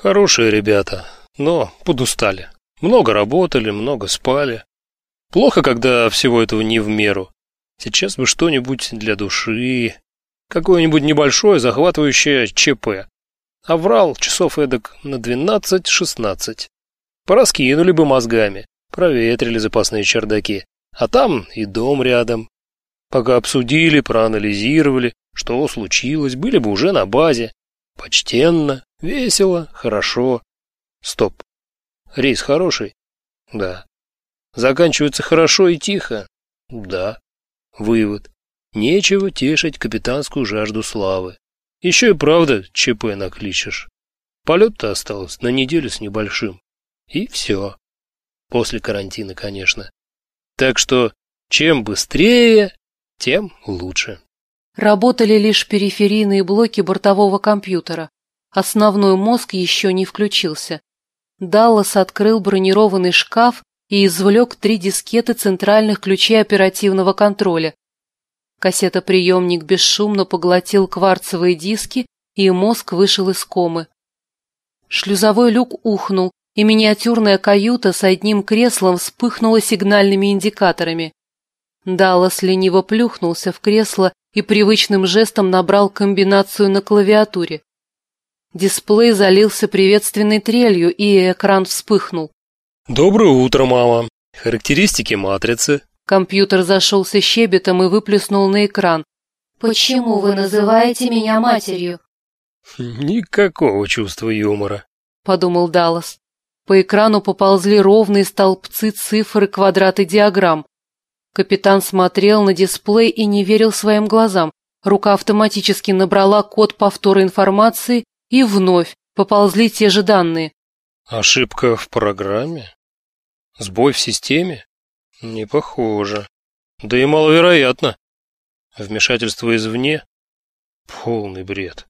Хорошие ребята, но подустали. Много работали, много спали. Плохо, когда всего этого не в меру. Сейчас бы что-нибудь для души, какое-нибудь небольшое захватывающее ЧП. Аврал часов эдак на 12-16. Пораскинули бы мозгами, проветрили запасные чердаки. А там и дом рядом. Пока обсудили, проанализировали, что случилось, были бы уже на базе. Почтенно, весело, хорошо. Стоп. Рейс хороший? Да. Заканчивается хорошо и тихо? Да. Вывод. Нечего тешить капитанскую жажду славы. Еще и правда ЧП накличешь. Полет-то осталось на неделю с небольшим. И все. После карантина, конечно. Так что чем быстрее, тем лучше. Работали лишь периферийные блоки бортового компьютера. Основной мозг еще не включился. Даллас открыл бронированный шкаф и извлек три дискеты центральных ключей оперативного контроля. Кассетоприемник бесшумно поглотил кварцевые диски, и мозг вышел из комы. Шлюзовой люк ухнул, и миниатюрная каюта с одним креслом вспыхнула сигнальными индикаторами. Даллас лениво плюхнулся в кресло и привычным жестом набрал комбинацию на клавиатуре. Дисплей залился приветственной трелью, и экран вспыхнул. Доброе утро, мама. Характеристики матрицы. Компьютер зашелся щебетом и выплеснул на экран. «Почему вы называете меня матерью?» Никакого чувства юмора, подумал Даллас. По экрану поползли ровные столбцы цифр и квадраты диаграмм. Капитан смотрел на дисплей и не верил своим глазам. Рука автоматически набрала код повтора информации, и вновь поползли те же данные. Ошибка в программе? Сбой в системе? Не похоже. Да и маловероятно. Вмешательство извне? Полный бред.